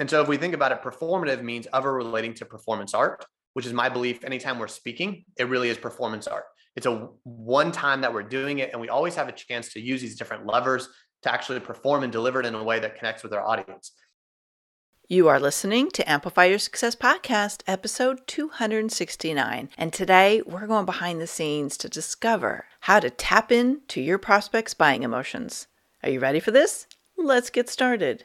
And so if we think about it, performative means ever relating to performance art, which is my belief. Anytime we're speaking, it really is performance art. It's a one time that we're doing it, and we always have a chance to use these different levers to actually perform and deliver it in a way that connects with our audience. You are listening to Amplify Your Success Podcast, episode 269. And today we're going behind the scenes to discover how to tap into your prospects' buying emotions. Are you ready for this? Let's get started.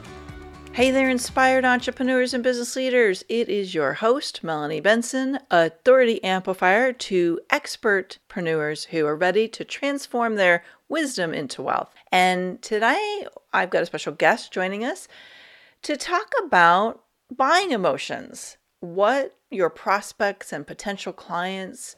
Hey there, inspired entrepreneurs and business leaders. It is your host, Melanie Benson, authority amplifier to expertpreneurs who are ready to transform their wisdom into wealth. And today, I've got a special guest joining us to talk about buying emotions. What your prospects and potential clients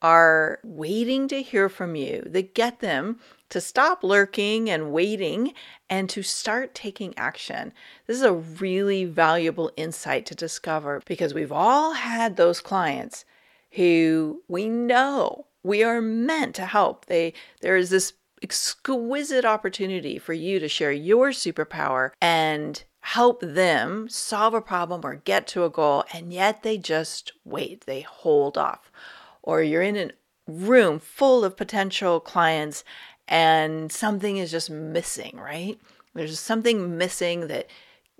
are waiting to hear from you that get them to stop lurking and waiting and to start taking action. This is a really valuable insight to discover because we've all had those clients who we know we are meant to help. They there is this exquisite opportunity for you to share your superpower and help them solve a problem or get to a goal, and yet they just wait, they hold off. Or you're in a room full of potential clients and something is just missing, right? There's something missing that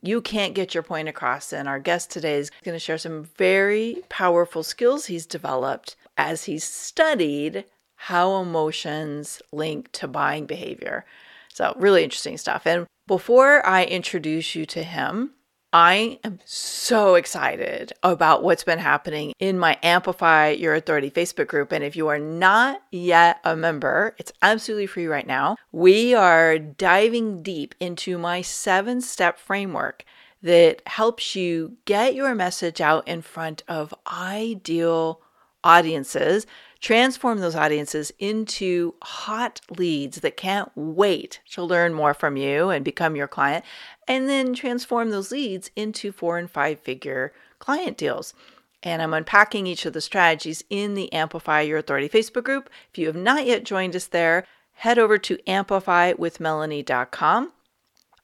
you can't get your point across. And our guest today is going to share some very powerful skills he's developed as he's studied how emotions link to buying behavior. So, really interesting stuff. And before I introduce you to him, I am so excited about what's been happening in my Amplify Your Authority Facebook group. And if you are not yet a member, it's absolutely free right now. We are diving deep into my seven step framework that helps you get your message out in front of ideal audiences transform those audiences into hot leads that can't wait to learn more from you and become your client, and then transform those leads into four and five figure client deals. And I'm unpacking each of the strategies in the Amplify Your Authority Facebook group. If you have not yet joined us there, head over to amplifywithmelanie.com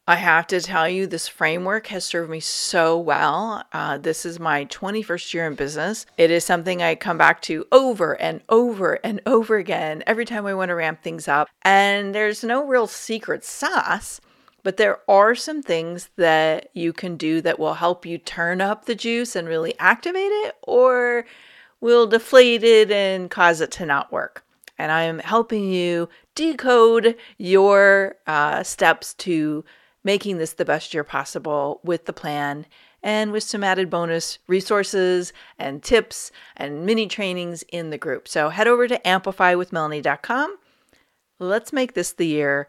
I have to tell you, this framework has served me so well. Uh, this is my 21st year in business. It is something I come back to over and over and over again every time I want to ramp things up. And there's no real secret sauce, but there are some things that you can do that will help you turn up the juice and really activate it, or will deflate it and cause it to not work. And I am helping you decode your uh, steps to making this the best year possible with the plan and with some added bonus resources and tips and mini trainings in the group. So head over to amplifywithmelanie.com. Let's make this the year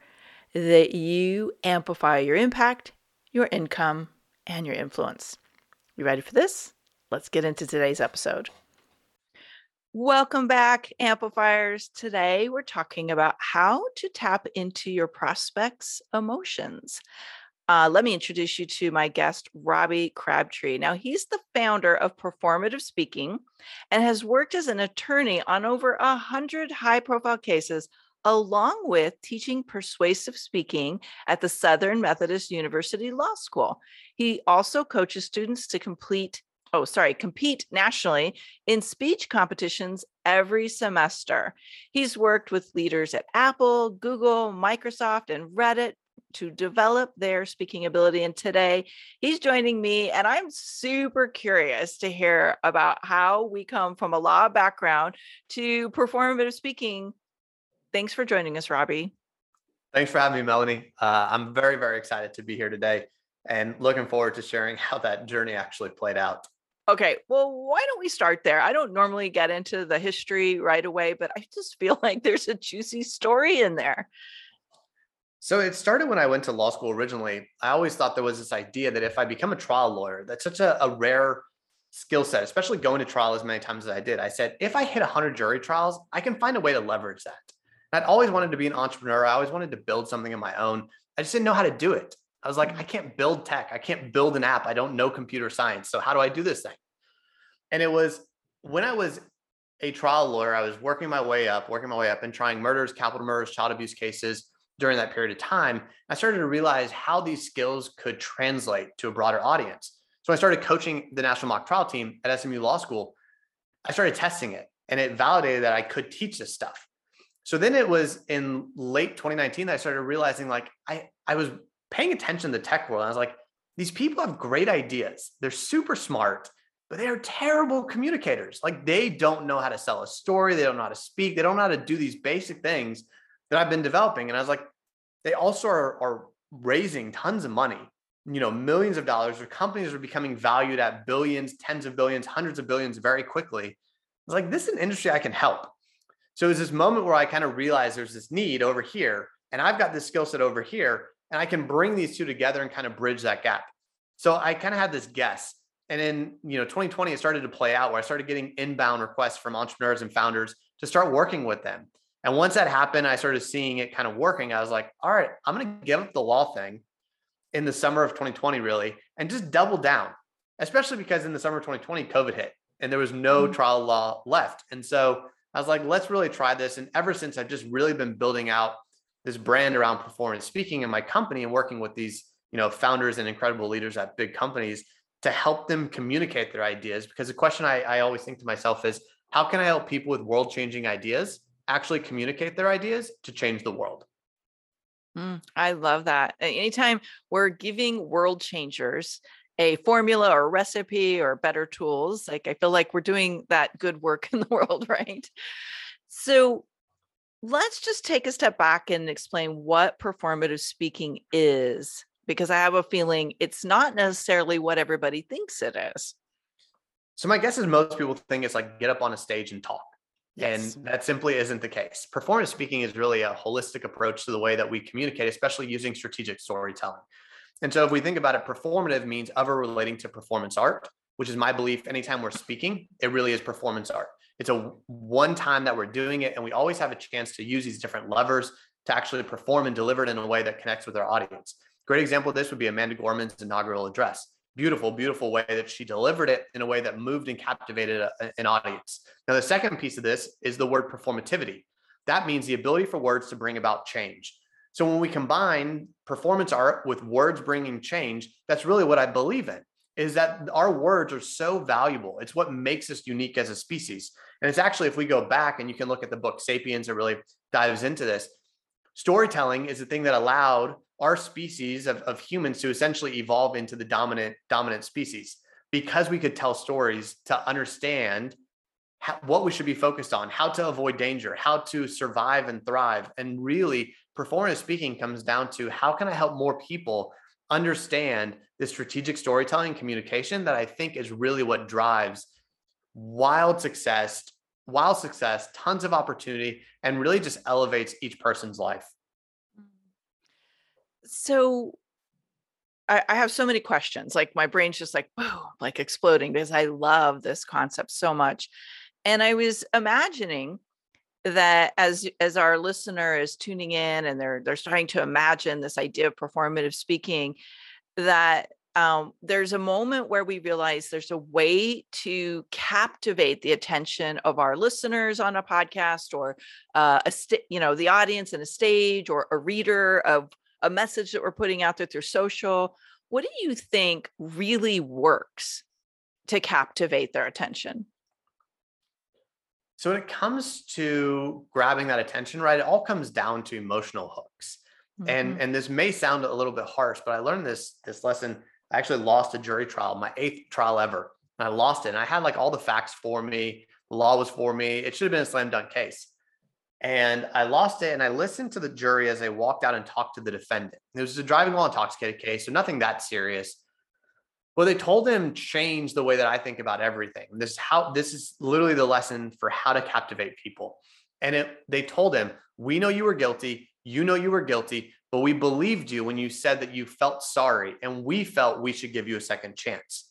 that you amplify your impact, your income, and your influence. You ready for this? Let's get into today's episode. Welcome back, amplifiers. Today, we're talking about how to tap into your prospects' emotions. Uh, let me introduce you to my guest, Robbie Crabtree. Now, he's the founder of Performative Speaking and has worked as an attorney on over a hundred high profile cases, along with teaching persuasive speaking at the Southern Methodist University Law School. He also coaches students to complete oh, sorry, compete nationally in speech competitions every semester. He's worked with leaders at Apple, Google, Microsoft, and Reddit to develop their speaking ability. And today he's joining me, and I'm super curious to hear about how we come from a law background to performative speaking. Thanks for joining us, Robbie. Thanks for having me, Melanie. Uh, I'm very, very excited to be here today and looking forward to sharing how that journey actually played out. Okay, well, why don't we start there? I don't normally get into the history right away, but I just feel like there's a juicy story in there. So it started when I went to law school originally. I always thought there was this idea that if I become a trial lawyer, that's such a, a rare skill set, especially going to trial as many times as I did, I said, if I hit 100 jury trials, I can find a way to leverage that. I'd always wanted to be an entrepreneur. I always wanted to build something of my own. I just didn't know how to do it. I was like, I can't build tech. I can't build an app. I don't know computer science. So how do I do this thing? And it was when I was a trial lawyer, I was working my way up, working my way up and trying murders, capital murders, child abuse cases during that period of time. I started to realize how these skills could translate to a broader audience. So I started coaching the national mock trial team at SMU Law School. I started testing it and it validated that I could teach this stuff. So then it was in late 2019 that I started realizing like I, I was paying attention to the tech world. I was like, these people have great ideas. They're super smart but they are terrible communicators. Like they don't know how to sell a story, they don't know how to speak, they don't know how to do these basic things that I've been developing. And I was like, they also are, are raising tons of money, you know, millions of dollars. Their companies are becoming valued at billions, tens of billions, hundreds of billions very quickly. I was like, this is an industry I can help. So it was this moment where I kind of realized there's this need over here, and I've got this skill set over here, and I can bring these two together and kind of bridge that gap. So I kind of had this guess and in you know 2020 it started to play out where i started getting inbound requests from entrepreneurs and founders to start working with them. And once that happened i started seeing it kind of working. I was like all right i'm going to give up the law thing in the summer of 2020 really and just double down. Especially because in the summer of 2020 covid hit and there was no mm-hmm. trial law left. And so i was like let's really try this. And ever since i've just really been building out this brand around performance speaking in my company and working with these you know founders and incredible leaders at big companies to help them communicate their ideas. Because the question I, I always think to myself is how can I help people with world changing ideas actually communicate their ideas to change the world? Mm, I love that. Anytime we're giving world changers a formula or recipe or better tools, like I feel like we're doing that good work in the world, right? So let's just take a step back and explain what performative speaking is because I have a feeling it's not necessarily what everybody thinks it is. So my guess is most people think it's like get up on a stage and talk. Yes. And that simply isn't the case. Performance speaking is really a holistic approach to the way that we communicate, especially using strategic storytelling. And so if we think about it, performative means ever relating to performance art, which is my belief. Anytime we're speaking, it really is performance art. It's a one time that we're doing it, and we always have a chance to use these different levers to actually perform and deliver it in a way that connects with our audience. Great example of this would be Amanda Gorman's inaugural address. Beautiful, beautiful way that she delivered it in a way that moved and captivated a, an audience. Now, the second piece of this is the word performativity. That means the ability for words to bring about change. So when we combine performance art with words bringing change, that's really what I believe in is that our words are so valuable. It's what makes us unique as a species. And it's actually, if we go back and you can look at the book Sapiens, it really dives into this. Storytelling is the thing that allowed our species of, of humans to essentially evolve into the dominant dominant species because we could tell stories to understand how, what we should be focused on, how to avoid danger, how to survive and thrive. And really, performance speaking comes down to how can I help more people understand the strategic storytelling communication that I think is really what drives wild success, wild success, tons of opportunity, and really just elevates each person's life so I, I have so many questions. Like my brain's just like boom, like exploding because I love this concept so much. And I was imagining that as as our listener is tuning in and they're they're starting to imagine this idea of performative speaking, that um, there's a moment where we realize there's a way to captivate the attention of our listeners on a podcast or uh, a st- you know the audience in a stage or a reader of a message that we're putting out there through social. What do you think really works to captivate their attention? So when it comes to grabbing that attention, right, it all comes down to emotional hooks. Mm-hmm. And and this may sound a little bit harsh, but I learned this this lesson. I actually lost a jury trial, my eighth trial ever. I lost it. And I had like all the facts for me. The law was for me. It should have been a slam dunk case and I lost it. And I listened to the jury as they walked out and talked to the defendant. It was a driving while intoxicated case, so nothing that serious. But they told him change the way that I think about everything. This is how this is literally the lesson for how to captivate people. And it, they told him, "We know you were guilty. You know you were guilty, but we believed you when you said that you felt sorry, and we felt we should give you a second chance."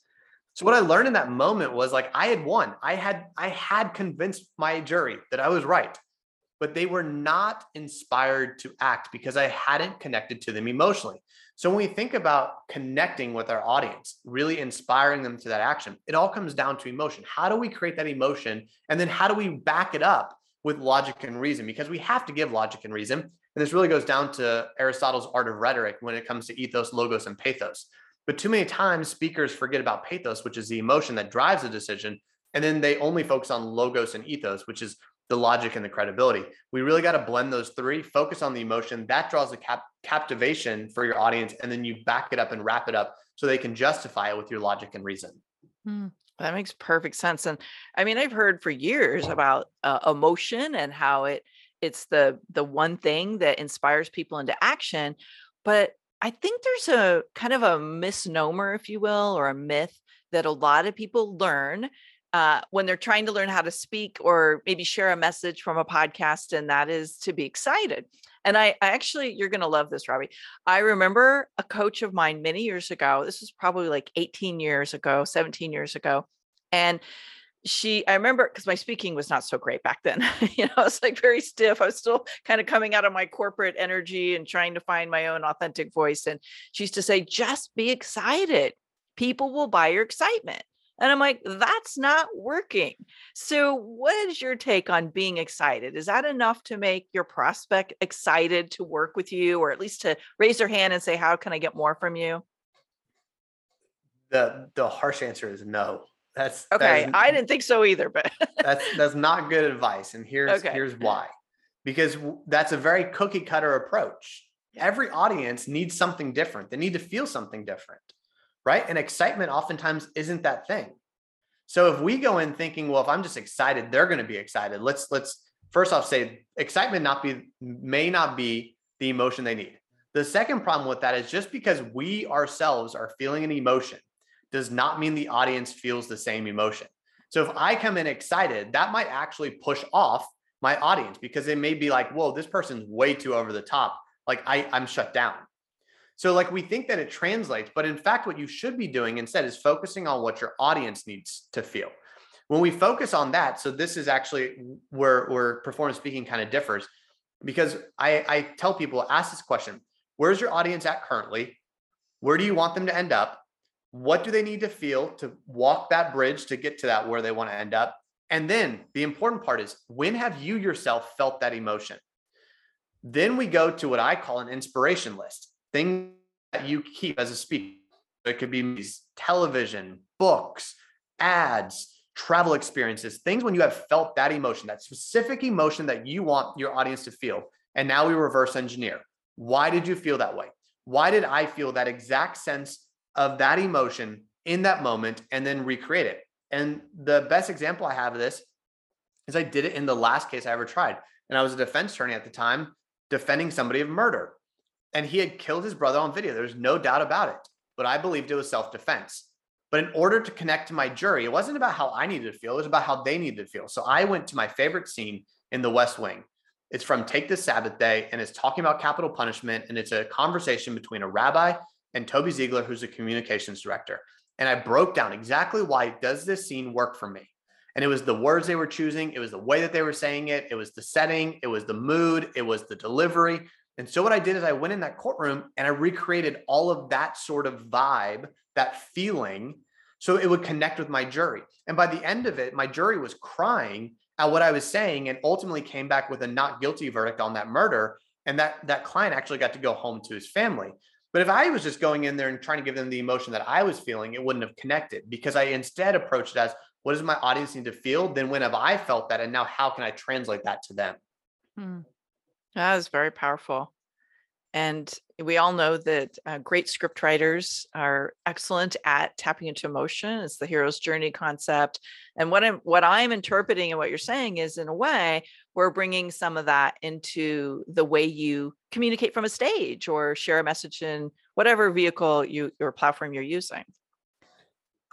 So what I learned in that moment was like I had won. I had I had convinced my jury that I was right. But they were not inspired to act because I hadn't connected to them emotionally. So when we think about connecting with our audience, really inspiring them to that action, it all comes down to emotion. How do we create that emotion? And then how do we back it up with logic and reason? Because we have to give logic and reason. And this really goes down to Aristotle's art of rhetoric when it comes to ethos, logos, and pathos. But too many times speakers forget about pathos, which is the emotion that drives a decision. And then they only focus on logos and ethos, which is the logic and the credibility. We really got to blend those three, focus on the emotion that draws the cap- captivation for your audience, and then you back it up and wrap it up so they can justify it with your logic and reason. Hmm. That makes perfect sense. And I mean, I've heard for years about uh, emotion and how it it's the the one thing that inspires people into action, but I think there's a kind of a misnomer, if you will, or a myth that a lot of people learn uh, when they're trying to learn how to speak or maybe share a message from a podcast, and that is to be excited. And I, I actually, you're going to love this, Robbie. I remember a coach of mine many years ago. This was probably like 18 years ago, 17 years ago. And she i remember because my speaking was not so great back then you know i was like very stiff i was still kind of coming out of my corporate energy and trying to find my own authentic voice and she used to say just be excited. People will buy your excitement. And i'm like that's not working. So what is your take on being excited? Is that enough to make your prospect excited to work with you or at least to raise their hand and say how can i get more from you? The the harsh answer is no that's okay. That is, I didn't think so either, but that's that's not good advice. And here's okay. here's why. Because that's a very cookie cutter approach. Every audience needs something different. They need to feel something different, right? And excitement oftentimes isn't that thing. So if we go in thinking, well, if I'm just excited, they're going to be excited. Let's let's first off say excitement not be may not be the emotion they need. The second problem with that is just because we ourselves are feeling an emotion does not mean the audience feels the same emotion. So if I come in excited, that might actually push off my audience because they may be like, whoa, this person's way too over the top. Like I, I'm shut down. So like we think that it translates, but in fact, what you should be doing instead is focusing on what your audience needs to feel. When we focus on that, so this is actually where, where performance speaking kind of differs because I, I tell people, ask this question, where's your audience at currently? Where do you want them to end up? What do they need to feel to walk that bridge to get to that where they want to end up? And then the important part is when have you yourself felt that emotion? Then we go to what i call an inspiration list things that you keep as a speaker it could be television books ads travel experiences things when you have felt that emotion that specific emotion that you want your audience to feel. And now we reverse engineer. Why did you feel that way? Why did i feel that exact sense of that emotion in that moment and then recreate it. And the best example I have of this is I did it in the last case I ever tried. And I was a defense attorney at the time defending somebody of murder. And he had killed his brother on video. There's no doubt about it. But I believed it was self defense. But in order to connect to my jury, it wasn't about how I needed to feel, it was about how they needed to feel. So I went to my favorite scene in the West Wing. It's from Take This Sabbath Day, and it's talking about capital punishment. And it's a conversation between a rabbi and Toby Ziegler, who's a communications director. And I broke down exactly why does this scene work for me? And it was the words they were choosing, it was the way that they were saying it, it was the setting, it was the mood, it was the delivery. And so what I did is I went in that courtroom and I recreated all of that sort of vibe, that feeling, so it would connect with my jury. And by the end of it, my jury was crying at what I was saying and ultimately came back with a not guilty verdict on that murder. And that that client actually got to go home to his family. But if I was just going in there and trying to give them the emotion that I was feeling, it wouldn't have connected because I instead approached it as what does my audience need to feel? Then when have I felt that? And now how can I translate that to them? Hmm. That is very powerful. And we all know that uh, great script writers are excellent at tapping into emotion. It's the hero's journey concept. And what I'm what I'm interpreting and what you're saying is, in a way, we're bringing some of that into the way you communicate from a stage or share a message in whatever vehicle you or platform you're using.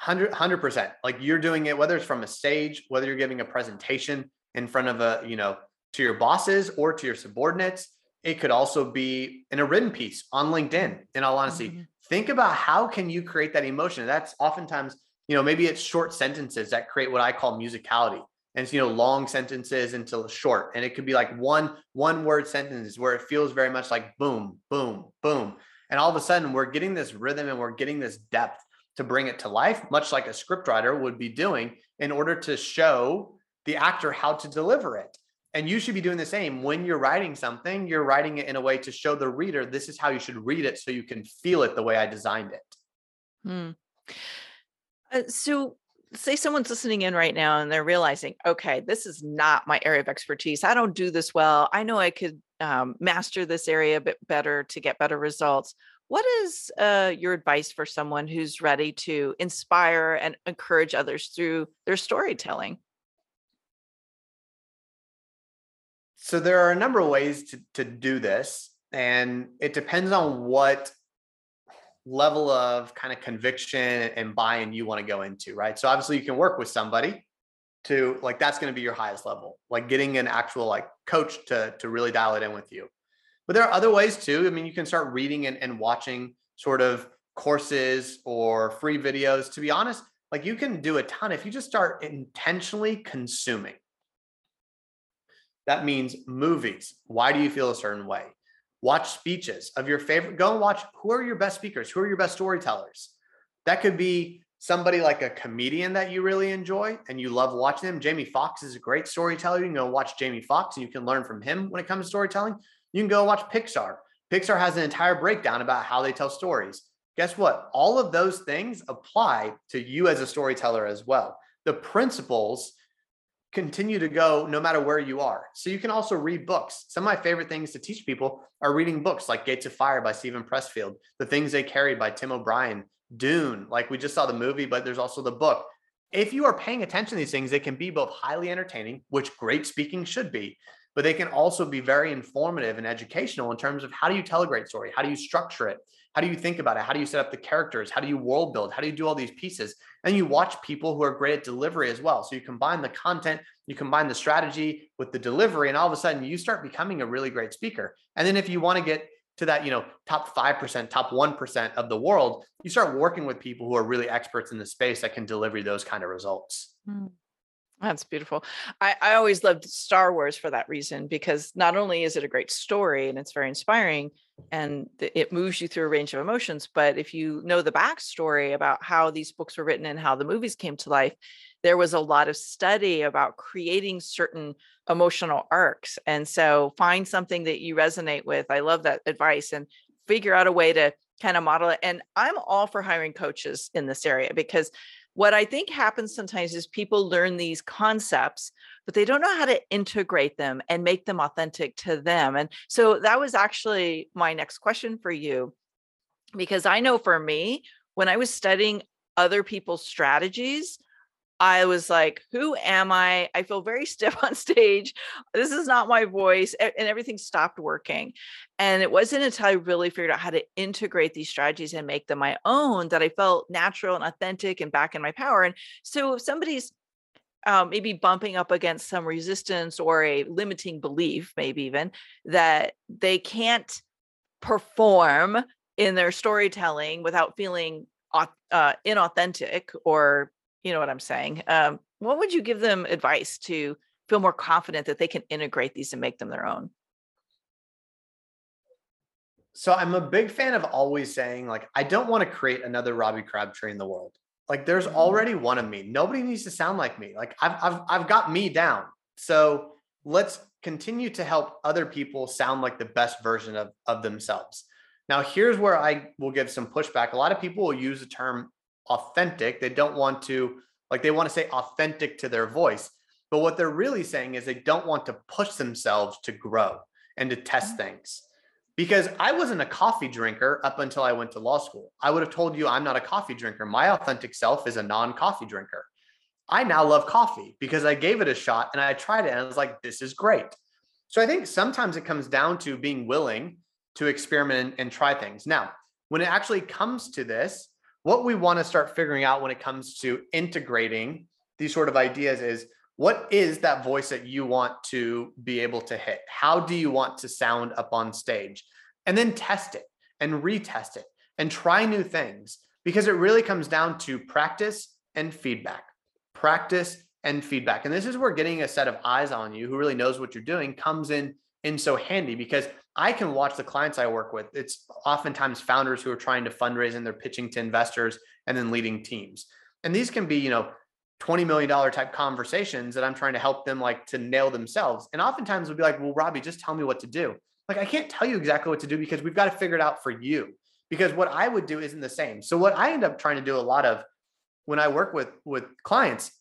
100 percent. Like you're doing it, whether it's from a stage, whether you're giving a presentation in front of a, you know, to your bosses or to your subordinates it could also be in a written piece on LinkedIn. In all honesty, mm-hmm. think about how can you create that emotion. That's oftentimes you know, maybe it's short sentences that create what I call musicality. And it's, you know, long sentences until short. And it could be like one, one word sentences where it feels very much like boom, boom, boom. And all of a sudden we're getting this rhythm and we're getting this depth to bring it to life, much like a scriptwriter would be doing in order to show the actor how to deliver it. And you should be doing the same when you're writing something, you're writing it in a way to show the reader this is how you should read it so you can feel it the way I designed it. Hmm. Uh, so, say someone's listening in right now and they're realizing, okay, this is not my area of expertise. I don't do this well. I know I could um, master this area a bit better to get better results. What is uh, your advice for someone who's ready to inspire and encourage others through their storytelling? So there are a number of ways to, to do this, and it depends on what level of kind of conviction and buy-in you want to go into, right? So obviously you can work with somebody to like that's going to be your highest level, like getting an actual like coach to to really dial it in with you. But there are other ways too. I mean, you can start reading and, and watching sort of courses or free videos. To be honest, like you can do a ton if you just start intentionally consuming. That means movies. Why do you feel a certain way? Watch speeches of your favorite. Go and watch who are your best speakers? Who are your best storytellers? That could be somebody like a comedian that you really enjoy and you love watching them. Jamie Foxx is a great storyteller. You can go watch Jamie Foxx and you can learn from him when it comes to storytelling. You can go watch Pixar. Pixar has an entire breakdown about how they tell stories. Guess what? All of those things apply to you as a storyteller as well. The principles continue to go no matter where you are. So you can also read books. Some of my favorite things to teach people are reading books like Gates of Fire by Steven Pressfield, The Things They Carried by Tim O'Brien, Dune, like we just saw the movie, but there's also the book. If you are paying attention to these things, they can be both highly entertaining, which great speaking should be, but they can also be very informative and educational in terms of how do you tell a great story? How do you structure it? How do you think about it? How do you set up the characters? How do you world build? How do you do all these pieces? And you watch people who are great at delivery as well. So you combine the content, you combine the strategy with the delivery, and all of a sudden you start becoming a really great speaker. And then if you want to get to that, you know, top 5%, top 1% of the world, you start working with people who are really experts in the space that can deliver those kind of results. Mm. That's beautiful. I, I always loved Star Wars for that reason because not only is it a great story and it's very inspiring and it moves you through a range of emotions, but if you know the backstory about how these books were written and how the movies came to life, there was a lot of study about creating certain emotional arcs. And so find something that you resonate with. I love that advice and figure out a way to kind of model it. And I'm all for hiring coaches in this area because what I think happens sometimes is people learn these concepts, but they don't know how to integrate them and make them authentic to them. And so that was actually my next question for you. Because I know for me, when I was studying other people's strategies, I was like, who am I? I feel very stiff on stage. This is not my voice. And everything stopped working. And it wasn't until I really figured out how to integrate these strategies and make them my own that I felt natural and authentic and back in my power. And so if somebody's um, maybe bumping up against some resistance or a limiting belief, maybe even that they can't perform in their storytelling without feeling uh, inauthentic or you know what I'm saying. Um, what would you give them advice to feel more confident that they can integrate these and make them their own? So I'm a big fan of always saying, like, I don't want to create another Robbie Crabtree in the world. Like, there's mm-hmm. already one of me. Nobody needs to sound like me. Like, I've I've I've got me down. So let's continue to help other people sound like the best version of, of themselves. Now, here's where I will give some pushback. A lot of people will use the term authentic. They don't want to, like, they want to say authentic to their voice. But what they're really saying is they don't want to push themselves to grow and to test mm-hmm. things. Because I wasn't a coffee drinker up until I went to law school. I would have told you I'm not a coffee drinker. My authentic self is a non coffee drinker. I now love coffee because I gave it a shot and I tried it and I was like, this is great. So I think sometimes it comes down to being willing to experiment and try things. Now, when it actually comes to this, what we want to start figuring out when it comes to integrating these sort of ideas is what is that voice that you want to be able to hit? How do you want to sound up on stage? And then test it and retest it and try new things because it really comes down to practice and feedback. Practice and feedback. And this is where getting a set of eyes on you who really knows what you're doing comes in in so handy because I can watch the clients I work with. It's oftentimes founders who are trying to fundraise and they're pitching to investors and then leading teams. And these can be, you know, $20 million type conversations that I'm trying to help them like to nail themselves. And oftentimes we'll be like, well, Robbie, just tell me what to do. Like, I can't tell you exactly what to do because we've got to figure it out for you. Because what I would do isn't the same. So what I end up trying to do a lot of when I work with with clients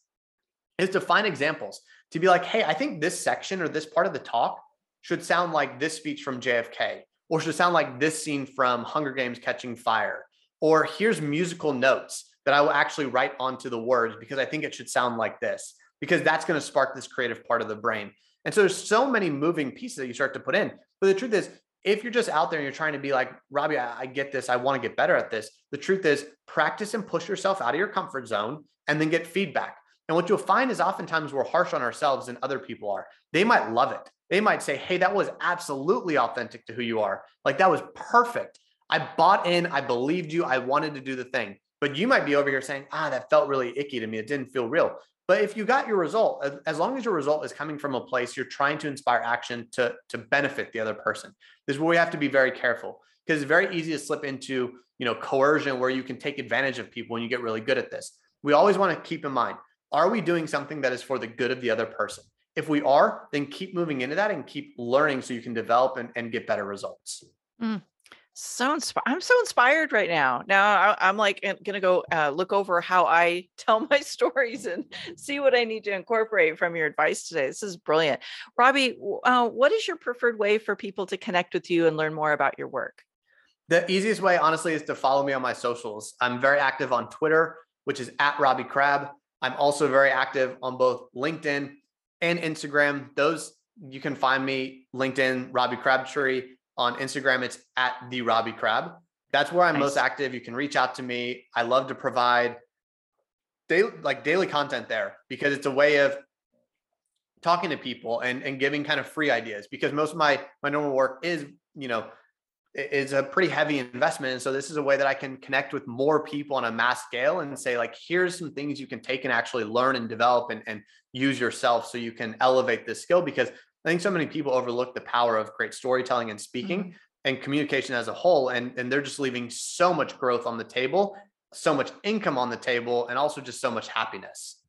is to find examples to be like, hey, I think this section or this part of the talk should sound like this speech from JFK, or should sound like this scene from Hunger Games Catching Fire, or here's musical notes that I will actually write onto the words because I think it should sound like this, because that's going to spark this creative part of the brain. And so there's so many moving pieces that you start to put in. But the truth is, if you're just out there and you're trying to be like, Robbie, I, I get this, I want to get better at this. The truth is, practice and push yourself out of your comfort zone and then get feedback. And what you'll find is oftentimes we're harsh on ourselves than other people are. They might love it. They might say, Hey, that was absolutely authentic to who you are. Like that was perfect. I bought in, I believed you, I wanted to do the thing. But you might be over here saying, Ah, that felt really icky to me. It didn't feel real. But if you got your result, as long as your result is coming from a place you're trying to inspire action to, to benefit the other person, this is where we have to be very careful because it's very easy to slip into you know coercion where you can take advantage of people when you get really good at this. We always want to keep in mind are we doing something that is for the good of the other person? If we are, then keep moving into that and keep learning so you can develop and, and get better results. Mm. So insp- I'm so inspired right now. Now I, am like gonna go uh, look over how I tell my stories and see what I need to incorporate from your advice today. This is brilliant, Robbie. Uh, what is your preferred way for people to connect with you and learn more about your work? The easiest way, honestly, is to follow me on my socials. I'm very active on Twitter, which is at Robbie Crab. I'm also very active on both LinkedIn and Instagram. Those you can find me LinkedIn, Robbie Crabtree. On Instagram, it's at the Robbie Crab. That's where I'm nice. most active. You can reach out to me. I love to provide daily, like daily content there because it's a way of talking to people and, and giving kind of free ideas because most of my my normal work is you know is a pretty heavy investment. And so this is a way that I can connect with more people on a mass scale and say, like, here's some things you can take and actually learn and develop and, and use yourself so you can elevate this skill. Because I think so many people overlook the power of great storytelling and speaking mm-hmm. and communication as a whole. And, and they're just leaving so much growth on the table, so much income on the table, and also just so much happiness.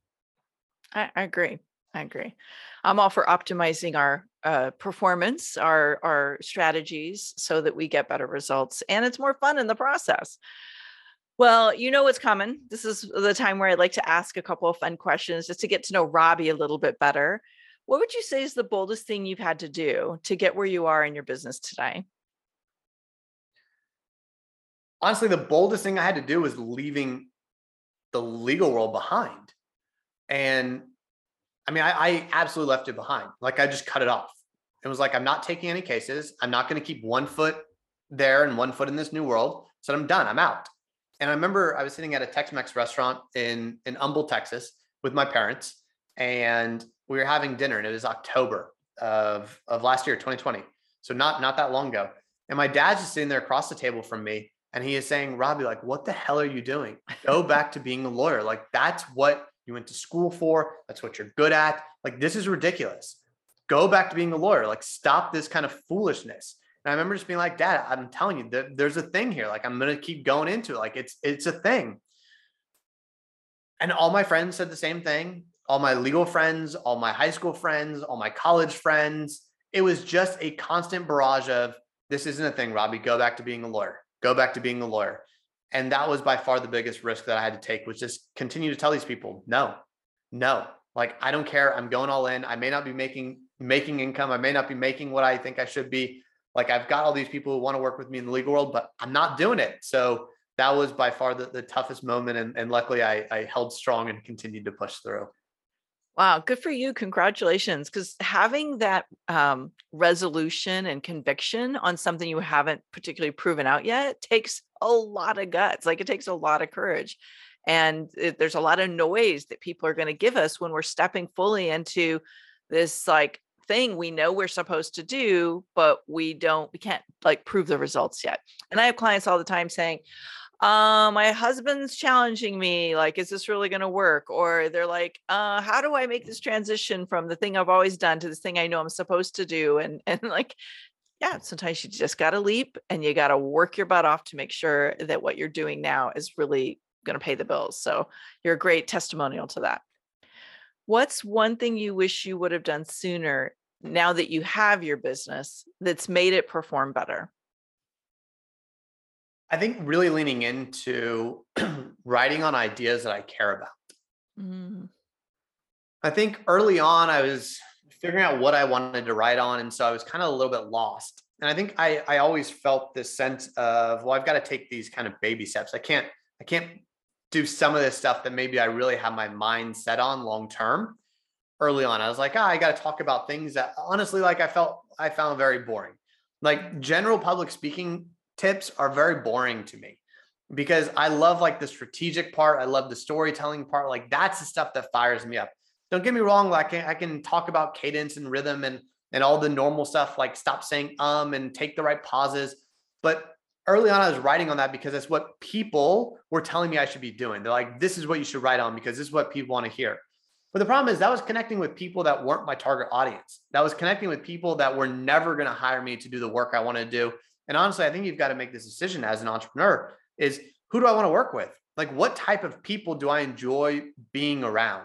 I, I agree. I agree. I'm all for optimizing our uh, performance, our our strategies, so that we get better results, and it's more fun in the process. Well, you know what's coming. This is the time where I'd like to ask a couple of fun questions just to get to know Robbie a little bit better. What would you say is the boldest thing you've had to do to get where you are in your business today? Honestly, the boldest thing I had to do was leaving the legal world behind. And I mean, I, I absolutely left it behind. Like I just cut it off. It was like, I'm not taking any cases. I'm not going to keep one foot there and one foot in this new world. So I'm done. I'm out. And I remember I was sitting at a Tex-Mex restaurant in in Humble, Texas, with my parents, and we were having dinner, and it was October of of last year, 2020. So not not that long ago. And my dad's just sitting there across the table from me, and he is saying, "Robbie, like, what the hell are you doing? Go back to being a lawyer. Like, that's what you went to school for. That's what you're good at. Like, this is ridiculous. Go back to being a lawyer. Like, stop this kind of foolishness. And I remember just being like, Dad, I'm telling you, there's a thing here. Like, I'm gonna keep going into it. Like, it's it's a thing. And all my friends said the same thing. All my legal friends, all my high school friends, all my college friends. It was just a constant barrage of this isn't a thing, Robbie. Go back to being a lawyer. Go back to being a lawyer. And that was by far the biggest risk that I had to take was just continue to tell these people, no, no, like I don't care. I'm going all in. I may not be making making income. I may not be making what I think I should be. Like I've got all these people who want to work with me in the legal world, but I'm not doing it. So that was by far the, the toughest moment. And, and luckily I, I held strong and continued to push through. Wow, good for you. Congratulations. Because having that um, resolution and conviction on something you haven't particularly proven out yet takes a lot of guts. Like it takes a lot of courage. And it, there's a lot of noise that people are going to give us when we're stepping fully into this like thing we know we're supposed to do, but we don't, we can't like prove the results yet. And I have clients all the time saying, uh, my husband's challenging me. Like, is this really going to work? Or they're like, uh, how do I make this transition from the thing I've always done to this thing I know I'm supposed to do? And and like, yeah, sometimes you just got to leap and you got to work your butt off to make sure that what you're doing now is really going to pay the bills. So you're a great testimonial to that. What's one thing you wish you would have done sooner now that you have your business that's made it perform better? I think really leaning into writing on ideas that I care about. Mm. I think early on, I was figuring out what I wanted to write on. And so I was kind of a little bit lost. And I think I, I always felt this sense of, well, I've got to take these kind of baby steps. I can't, I can't do some of this stuff that maybe I really have my mind set on long term. Early on, I was like, ah, I got to talk about things that honestly, like I felt I found very boring. Like general public speaking tips are very boring to me because I love like the strategic part. I love the storytelling part. Like that's the stuff that fires me up. Don't get me wrong. Like I can talk about cadence and rhythm and and all the normal stuff like stop saying um and take the right pauses. But early on, I was writing on that because that's what people were telling me I should be doing. They're like, this is what you should write on because this is what people want to hear. But the problem is that was connecting with people that weren't my target audience. That was connecting with people that were never going to hire me to do the work I want to do. And honestly, I think you've got to make this decision as an entrepreneur is who do I want to work with? Like what type of people do I enjoy being around?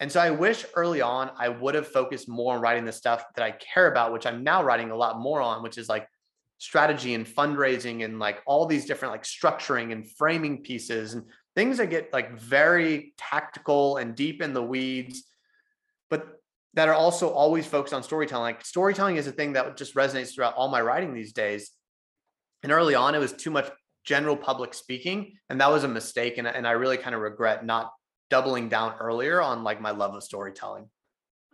And so I wish early on I would have focused more on writing the stuff that I care about, which I'm now writing a lot more on, which is like strategy and fundraising and like all these different like structuring and framing pieces and things that get like very tactical and deep in the weeds, but that are also always focused on storytelling. Like storytelling is a thing that just resonates throughout all my writing these days. And early on, it was too much general public speaking. And that was a mistake. And, and I really kind of regret not doubling down earlier on like my love of storytelling.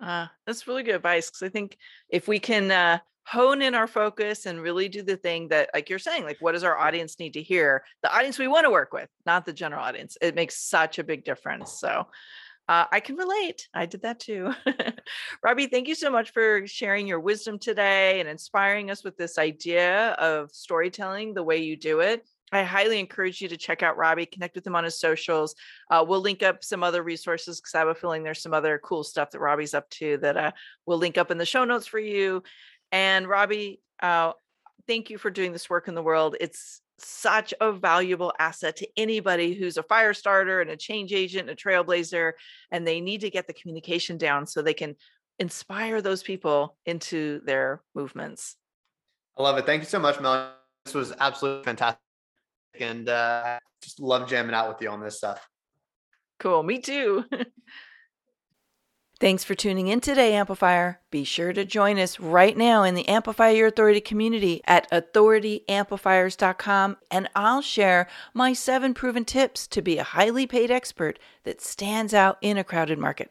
Uh, that's really good advice. Cause I think if we can uh, hone in our focus and really do the thing that, like you're saying, like what does our audience need to hear? The audience we want to work with, not the general audience. It makes such a big difference. So uh, I can relate. I did that too. Robbie, thank you so much for sharing your wisdom today and inspiring us with this idea of storytelling the way you do it. I highly encourage you to check out Robbie, connect with him on his socials. Uh, we'll link up some other resources because I have a feeling there's some other cool stuff that Robbie's up to that uh, we'll link up in the show notes for you. And Robbie, uh, thank you for doing this work in the world. It's such a valuable asset to anybody who's a fire starter and a change agent, and a trailblazer, and they need to get the communication down so they can inspire those people into their movements. I love it. Thank you so much, Mel. This was absolutely fantastic. And uh, just love jamming out with you on this stuff. Cool. Me too. Thanks for tuning in today, Amplifier. Be sure to join us right now in the Amplify Your Authority community at authorityamplifiers.com, and I'll share my seven proven tips to be a highly paid expert that stands out in a crowded market.